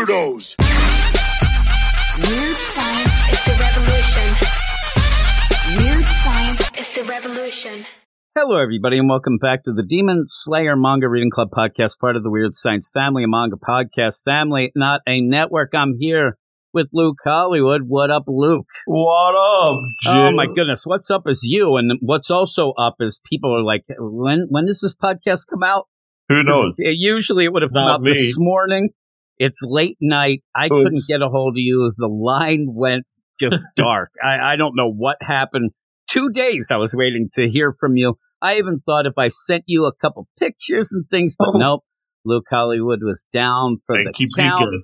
weirdos. Weird science is the revolution. Weird science is the revolution. Hello, everybody, and welcome back to the Demon Slayer Manga Reading Club podcast, part of the Weird Science Family, a manga podcast family, not a network. I'm here with Luke Hollywood. What up, Luke? What up, Jim? Oh my goodness, what's up is you, and what's also up is people are like, when when does this podcast come out? Who knows? It- usually it would have come Not out me. this morning. It's late night. I couldn't get a hold of you. The line went just dark. I, I don't know what happened. Two days I was waiting to hear from you. I even thought if I sent you a couple pictures and things, but Oh. nope. Luke Hollywood was down for Hey, the count,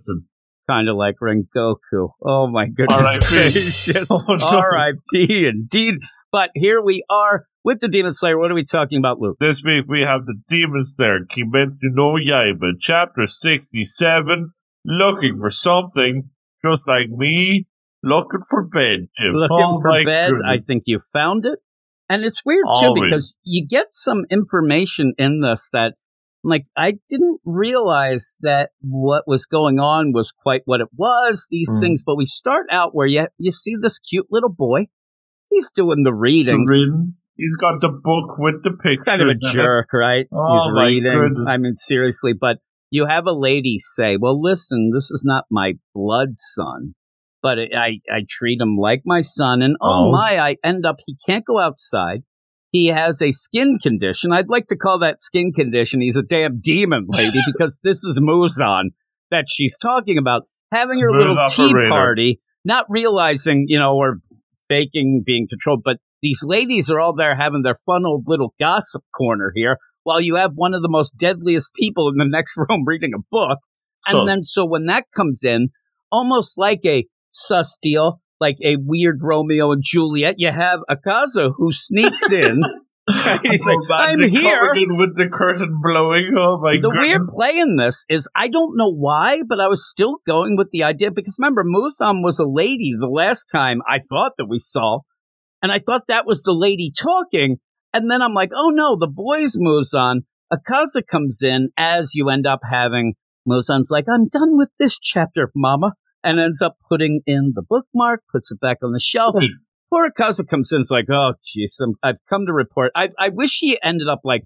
kind of like Rengoku. Oh my goodness R.I.P.. gracious. Oh, no. R.I.P. Indeed. But here we are with the Demon Slayer. What are we talking about, Luke? This week we have the Demon Slayer Kimetsu no Yaiba, chapter 67, looking for something, just like me, looking for bed, Jim. looking Oh, for bed. I think you found it. And it's weird too Always. because you get some information in this that like I didn't realize that what was going on was quite what it was, these Mm. things, but we start out where you you see this cute little boy. He's doing the The reading. He's got the book with the pictures. Kind of a in it. jerk, right? Oh, He's my reading. goodness. I mean, seriously, but you have a lady say, Well, listen, this is not my blood son, but I, I treat him like my son. And oh, Oh. my, I end up, he can't go outside. He has a skin condition. I'd like to call that skin condition. He's a damn demon lady because this is Muzan that she's talking about having her little tea party, not realizing, you know, or faking being controlled, but these ladies are all there having their fun old little gossip corner here while you have one of the most deadliest people in the next room reading a book. So, and then, so when that comes in, almost like a sus deal, like a weird Romeo and Juliet, you have Akaza who sneaks in. He's like, I'm here. with the curtain blowing. Oh my the goodness. weird play in this is I don't know why, but I was still going with the idea because remember, Muzan was a lady the last time I thought that we saw, and I thought that was the lady talking. And then I'm like, oh no, the boy's Muzan. Akaza comes in as you end up having Muzan's like, I'm done with this chapter, mama. And ends up putting in the bookmark, puts it back on the shelf. Poor Akaza comes in, it's like, oh, jeez, I've come to report. I, I wish he ended up like,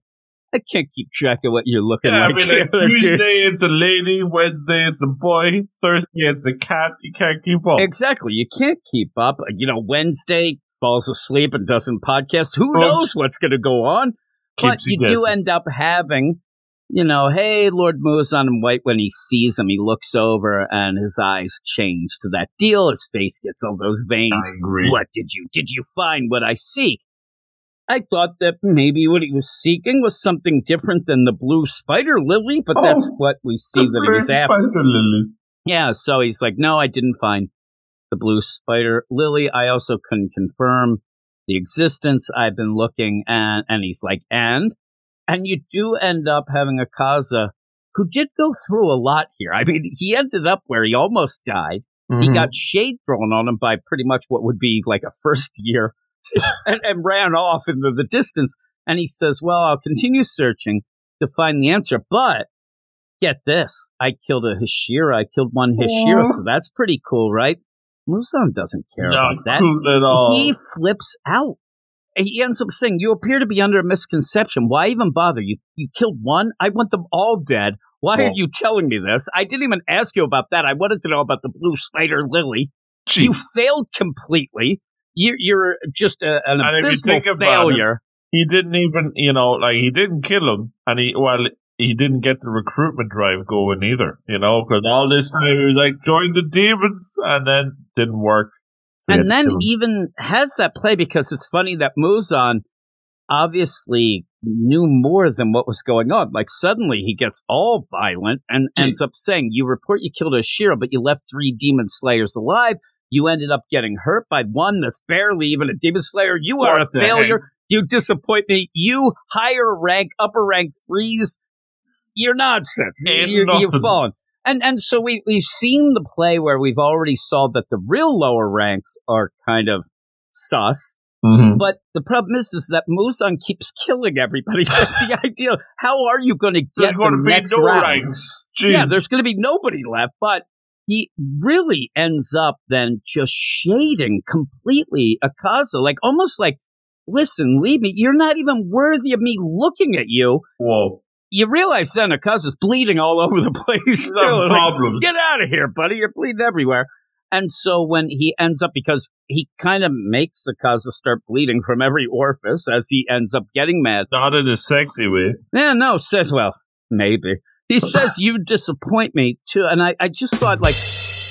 I can't keep track of what you're looking Yeah, I like. mean, like here, dude." Tuesday it's a lady, Wednesday it's a boy, Thursday it's a cat. You can't keep up. Exactly. You can't keep up. You know, Wednesday falls asleep and doesn't podcast. Who Oops. knows what's going to go on? but you you do end up having, you know, hey, Lord Muzan and White, when he sees him, he looks over and his eyes change to that deal. His face gets all those veins. What did you, did you find what I seek? I thought that maybe what he was seeking was something different than the blue spider lily, but Oh, that's what we see that he was First after. spider lilies. Yeah, so he's like, no, I didn't find the blue spider lily. I also couldn't confirm the existence. I've been looking, and and he's like, and and you do end up having Akaza who did go through a lot here. I mean, he ended up where he almost died. He Mhm. got shade thrown on him by pretty much what would be like a first year, and, and ran off into the distance. And he says, "Well, I'll continue searching to find the answer, but." Get this. I killed a Hashira. I killed one Hashira, Aw. so that's pretty cool, right? Muzan doesn't care Not about that. cool at all. He flips out. He ends up saying, You appear to be under a misconception. Why even bother? You you killed one? I want them all dead. Why are you telling me this? I didn't even ask you about that. I wanted to know about the blue spider lily. Jeez. You failed completely. You're, you're just a, an And abysmal about it, failure. he didn't even, you know, like he didn't kill him, and he well, he didn't get the recruitment drive going either, you know, because all this time he was like, join the demons, and then didn't work. So he had and then even has that play because it's funny that Muzan obviously knew more than what was going on. Like suddenly he gets all violent and ends up saying, "You report you killed Ashira, but you left three demon slayers alive. You ended up getting hurt by one that's barely even a demon slayer. You are a failure. You disappoint me. You higher rank, upper rank threes. You're nonsense. You're, you've fallen." And and so we we've seen the play where we've already saw that the real lower ranks are kind of sus. Mhm. But the problem is, is that Muzan keeps killing everybody. That's the idea. How are you going to get the next no round? ranks. Yeah, there's going to be nobody left. But he really ends up then just shading completely Akaza, like almost like, listen, leave me. You're not even worthy of me looking at you. Whoa. You realize then Akaza's bleeding all over the place. Too. having Like, problems. Get out of here, buddy. You're bleeding everywhere. And so when he ends up, because he kind of makes the Akaza start bleeding from every orifice as he ends up getting mad. Not in a sexy way. Yeah, no, says, well, maybe. He says, you disappoint me too. And I, I just thought, like,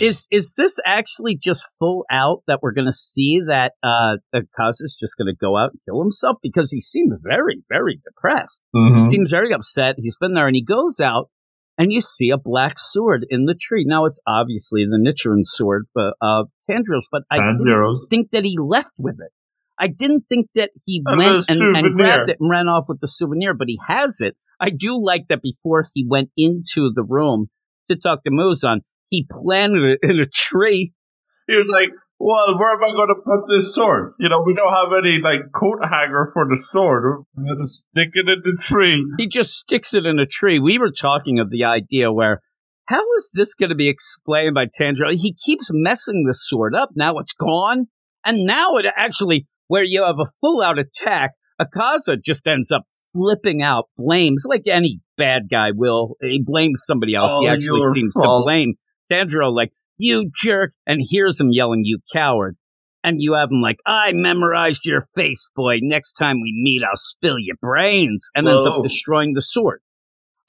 is is this actually just full out that we're going to see that uh, Akaza's just going to go out and kill himself? Because he seems very, very depressed. Mm-hmm. Seems very upset. He's been there and he goes out and you see a black sword in the tree. Now, it's obviously the Nichirin sword but, of Tandros, but I And didn't think that he left with it. I didn't think that he A went and, and grabbed it and ran off with the souvenir, but he has it. I do like that before he went into the room to talk to Muzan, he planted it in a tree. He was like, well, where am I going to put this sword? You know, we don't have any, like, coat hanger for the sword. I'm going to stick it in the tree. He just sticks it in a tree. We were talking of the idea where how is this going to be explained by Tanjiro? He keeps messing the sword up. Now it's gone. And now it actually, where you have a full out attack, Akaza just ends up flipping out, blames like any bad guy will. He blames somebody else. he Oh, actually seems fault. to blame Tanjiro, like, you jerk, and hears him yelling, you coward. And you have him like, I memorized your face, boy. Next time we meet, I'll spill your brains. And ends up destroying the sword.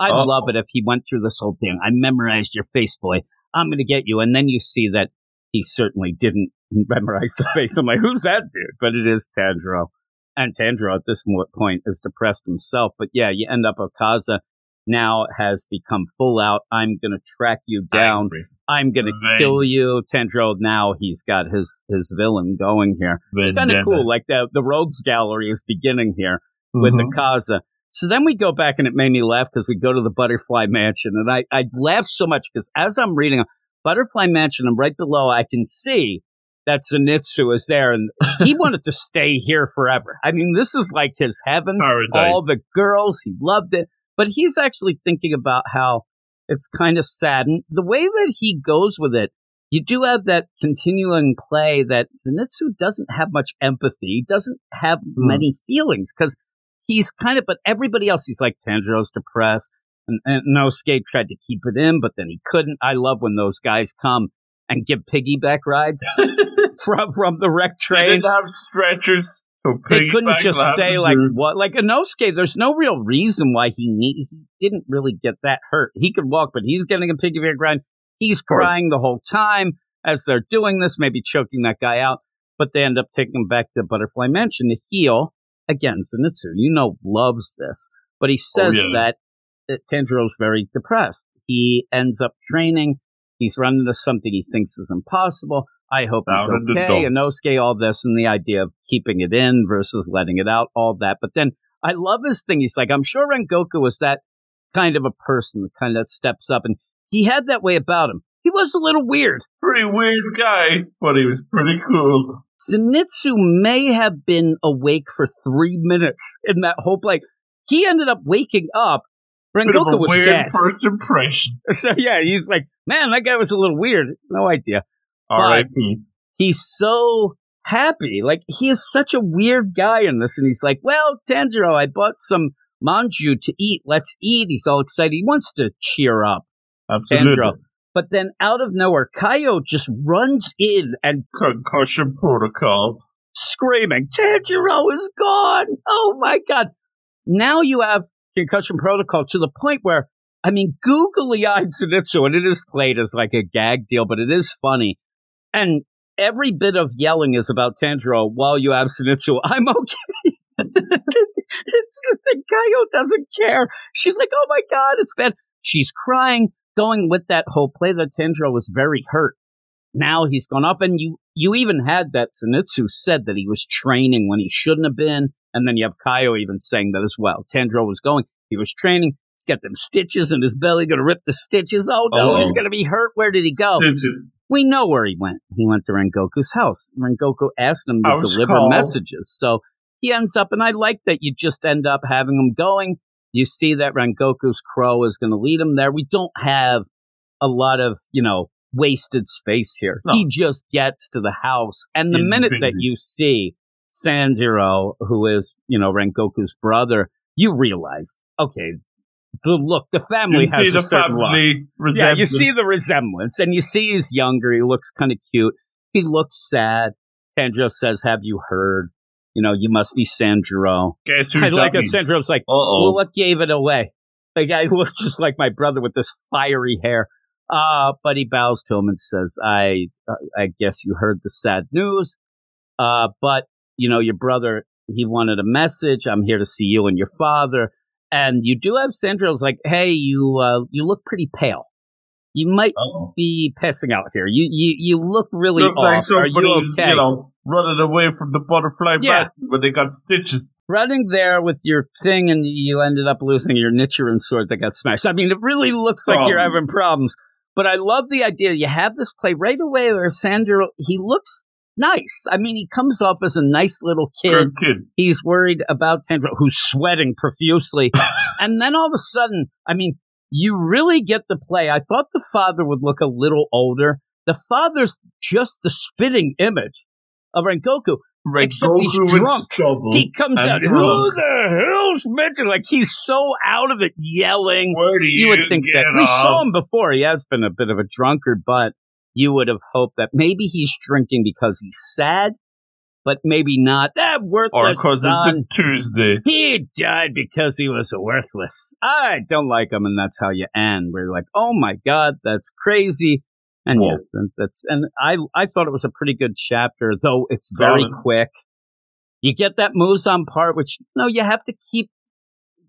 I'd Uh-oh. love it if he went through this whole thing. I memorized your face, boy. I'm going to get you. And then you see that he certainly didn't memorize the face. I'm like, who's that dude? But it is Tandro. And Tandro at this point is depressed himself. But yeah, you end up Akaza now has become full out. I'm going to track you down. I'm going to kill you. Tanjiro now he's got his, his villain going here. It's kind of cool. Like the, the rogues gallery is beginning here with Mhm. Akaza. So then we go back and it made me laugh because we go to the Butterfly Mansion and I, I laugh so much because as I'm reading Butterfly Mansion and right below I can see that Zenitsu is there and he wanted to stay here forever. I mean, this is like his heaven. Paradise. All the girls, he loved it. But he's actually thinking about how it's kind of sad. And the way that he goes with it, you do have that continuing play that Zenitsu doesn't have much empathy. Doesn't have hmm. many feelings because he's kind of, but everybody else, he's like, Tanjiro's depressed. And, and Nosuke tried to keep it in, but then he couldn't. I love when those guys come and give piggyback rides from, from the wreck train. They didn't have stretchers. So they couldn't just say like do- what like Inosuke. There's no real reason why he need he didn't really get that hurt. He could walk, but he's getting a piggyback ride. He's crying the whole time as they're doing this, maybe choking that guy out. But they end up taking him back to Butterfly Mansion to heal. Again, Zenitsu, you know, loves this, but he says yeah. that, that Tanjiro's very depressed. He ends up training. He's running into something he thinks is impossible. I hope he's Down in the okay. Inosuke, all this, and the idea of keeping it in versus letting it out, all that. But then I love his thing. He's like, I'm sure Rengoku was that kind of a person, the kind that steps up, and he had that way about him. He was a little weird. Pretty weird guy, but he was pretty cool. Zenitsu may have been awake for three minutes in that whole play. He ended up waking up. Rengoku was weird dead. first impression. So yeah, he's like, man, that guy was a little weird. No idea. R.I.P. He's so happy. Like he is such a weird guy in this, and he's like, well, Tanjiro, I bought some manju to eat. Let's eat. He's all excited. He wants to cheer up Absolutely. Tanjiro. But then out of nowhere, Kaio just runs in and Concussion protocol. screaming, Tanjiro is gone. Oh my God. Now you have concussion protocol to the point where, I mean, googly eyed Zenitsu, and it is played as like a gag deal, but it is funny. And every bit of yelling is about Tanjiro while you have Zenitsu. I'm okay. it's the. Kaio doesn't care. She's like, oh my God, it's bad. She's crying, going with that whole play that Tanjiro was very hurt. Now he's gone off, and you you even had that Zenitsu said that he was training when he shouldn't have been, and then you have Kaio even saying that as well. Tanjiro was going, he was training. He's got them stitches in his belly, gonna rip the stitches. Oh no, Oh. he's gonna be hurt. Where did he go? Stitches. We know where he went. He went to Rengoku's house. Rengoku asked him to deliver call. messages. So he ends up, and I like that you just end up having him going. You see that Rengoku's crow is going to lead him there. We don't have a lot of, you know, wasted space here. No. He just gets to the house. And the In minute that you see Sanjiro, who is, you know, Rengoku's brother, you realize, okay, the look, the family You has a the certain look. Yeah, you see the resemblance, and you see he's younger. He looks kind of cute. He looks sad. Tanjiro says, "Have you heard? You know, you must be Sanjiro." Guess who I like dummies? Sanjiro's like, Uh-oh. "Well, what gave it away?" The guy looks just like my brother with this fiery hair. Uh, but he bows to him and says, "I, uh, I guess you heard the sad news. Uh, but you know, your brother, he wanted a message. I'm here to see you and your father." And you do have Sanjiro's like, "Hey, you, uh, you look pretty pale. You might Uh-oh. be passing out here. You, you, you look really Look off. like somebody's, you okay?" you know, running away from the butterfly Yeah. bat when they got stitches. running there with your thing and you ended up losing your Nichirin sword that got smashed. I mean, it really looks like you're having Problems. problems. But I love the idea. You have this play right away where Sandro, he looks nice. I mean, he comes off as a nice little kid. Kid. He's worried about Sandro, who's sweating profusely. and then all of a sudden, I mean, you really get the play. I thought the father would look a little older. The father's just the spitting image of Rengoku. Right, Except he's drunk. He comes out, drunk. who the hell's mentioned? Like he's so out of it, yelling. Where do You you, would think that we saw him before. He has been a bit of a drunkard, but you would have hoped that maybe he's drinking because he's sad, but maybe not. That worthless Or because son. it's a Tuesday. He died because he was worthless. I don't like him, and that's how you end. Where you're like, oh my god, that's crazy. And Whoa. yeah, that- that's and I I thought it was a pretty good chapter, though it's very quick. You get that Muzan part, which you know you have to keep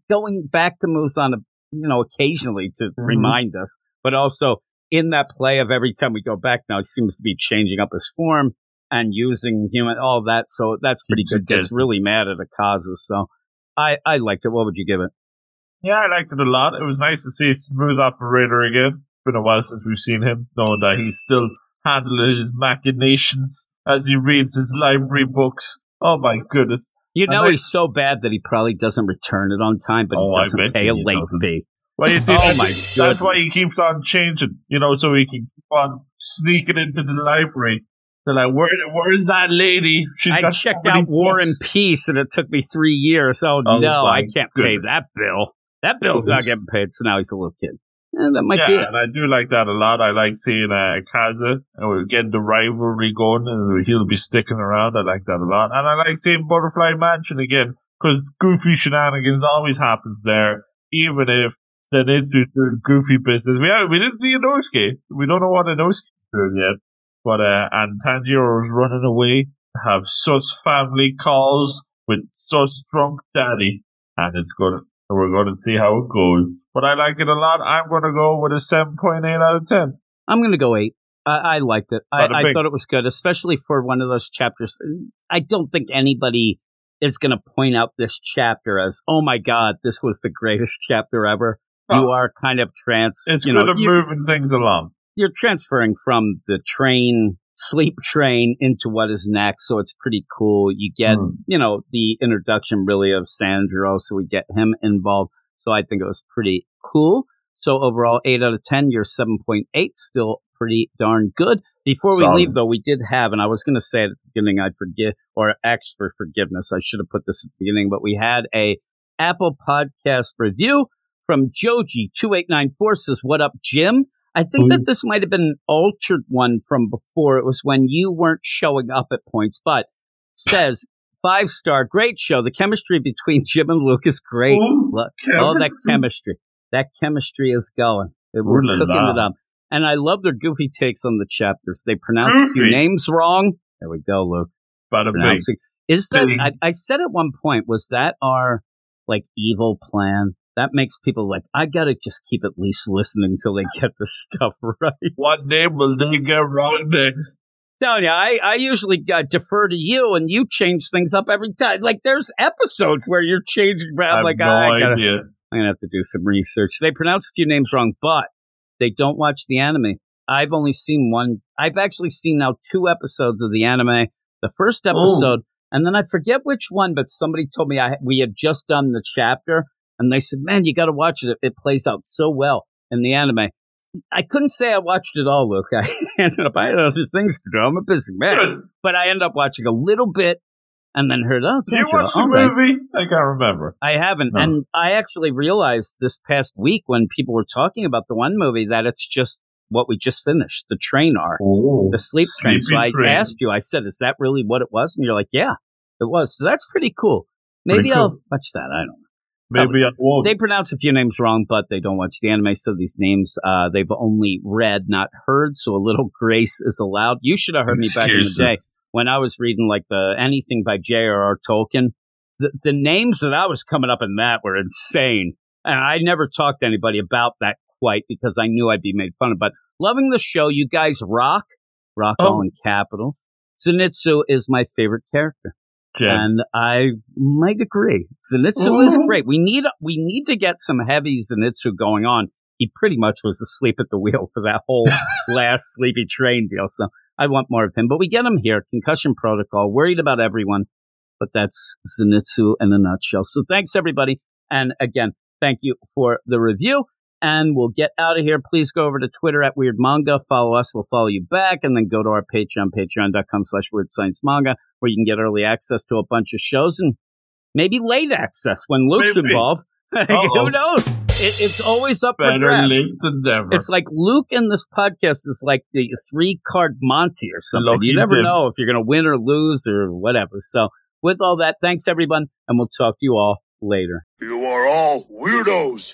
going back to Muzan, you know, occasionally to Mhm. remind us, but also in that play of every time we go back now, he seems to be changing up his form and using human, all that. So that's pretty good. Gets really mad at Akaza. So I, I liked it. What would you give it? Yeah, I liked it a lot. It was nice to see Smooth Operator again. It's been a while since we've seen him, knowing that he's still handling his machinations as he reads his library books. Oh my goodness. You know like- he's so bad that he probably doesn't return it on time, but Oh, he doesn't pay a late doesn't. fee. Well, you see, Oh that's, my that's why he keeps on changing, you know, so he can keep on sneaking into the library. They're like, Where, where's that lady? She's I so checked many out War and. Peace, and it took me three years. Oh, Oh, no, I can't pay that bill. That bill's not getting paid. So now he's a little kid. Eh, that might be Yeah, it. and I do like that a lot. I like seeing uh, Kaza, and we're getting the rivalry going, and he'll be sticking around. I like that a lot. And I like seeing Butterfly Mansion again, because goofy shenanigans always happens there, even if Zenitsu's doing goofy business. We we didn't see Inosuke. We don't know what Inosuke's doing yet. But, uh, and Tanjiro's running away, have sus family calls with sus drunk daddy, and it's good. We're going to see how it goes. But I like it a lot. I'm going to go with a 7.8 out of 10. I'm going to go eight. I, I liked it. I, I thought it was good, especially for one of those chapters. I don't think anybody is going to point out this chapter as, oh my God, this was the greatest chapter ever. You are kind of trans, It's you good know, you- moving things along. you're transferring from the train, sleep train into what is next. So it's pretty cool. You get, Hmm. you know, the introduction really of Sandro. So we get him involved. So I think it was pretty cool. So overall, eight out of 10, you're 7.8, still pretty darn good. Before we Solid. leave though, we did have, and I was going to say at the beginning, I'd forgive or ask for forgiveness. I should have put this at the beginning, but we had a Apple podcast review from Joji2894 says, What up, Jim? I think that this might have been an altered one from before. It was when you weren't showing up at points, but says, Five star, great show. The chemistry between Jim and Luke is great. Ooh, Look, Oh, that chemistry. That chemistry is going. We're Ooh cooking la. it up. And I love their goofy takes on the chapters. They pronounce few names wrong. There we go, Luke. Bada bing. Pronouncing. Is that, I, I said at one point, was that our like evil plan? That makes people like, I gotta just keep at least listening till they get the stuff right. What name will they get wrong next? Telling you, I, I usually uh, defer to you and you change things up every time. Like there's episodes where you're changing I around like, no "Ah, I gotta, idea. I'm gonna have to do some research. They pronounce a few names wrong, but they don't watch the anime. I've only seen one. I've actually seen now two episodes of the anime. The first episode, and then I forget which one, but somebody told me I we had just done the chapter, and they said, "Man, you got to watch it. It plays out so well in the anime." I couldn't say I watched it all, Luke. I ended up I had other things to do. I'm a busy man, Good. but I end up watching a little bit, and then heard, oh, Did you watch the right. movie? I can't remember. I haven't. No. And I actually realized this past week when people were talking about the one movie that it's just what we just finished, the train arc, Oh, the sleep train. So I Train. asked you, I said, is that really what it was? And you're like, yeah, it was. So that's pretty cool. Maybe Pretty cool. I'll watch that. I don't know. Maybe I won't. They pronounce a few names wrong, but they don't watch the anime. So these names, uh, they've only read, not heard. So a little grace is allowed. You should have heard me back in the day when I was reading like the anything by J.R.R. Tolkien, the, the names that I was coming up in that were insane. And I never talked to anybody about that quite because I knew I'd be made fun of. But loving the show, you guys rock, rock Oh. all in capitals. Zenitsu is my favorite character, Jen. and I might agree. Zenitsu is great. We need we need to get some heavy Zenitsu going on. He pretty much was asleep at the wheel for that whole last sleepy train deal. So I want more of him, but we get him here. Concussion protocol, worried about everyone, but that's Zenitsu in a nutshell. So thanks everybody. And again, thank you for the review. And we'll get out of here. Please go over to Twitter at Weird Manga. Follow us. We'll follow you back. And then go to our Patreon, patreon.com slash Weird Science Manga, where you can get early access to a bunch of shows and maybe late access when Luke's Maybe. involved. Who knows? It, it's always up for Better grabs. late than never. It's like Luke in this podcast is like the three card Monty or something. Lucky you never Tim. know if you're going to win or lose or whatever. So, with all that, thanks everyone, and we'll talk to you all later. You are all weirdos.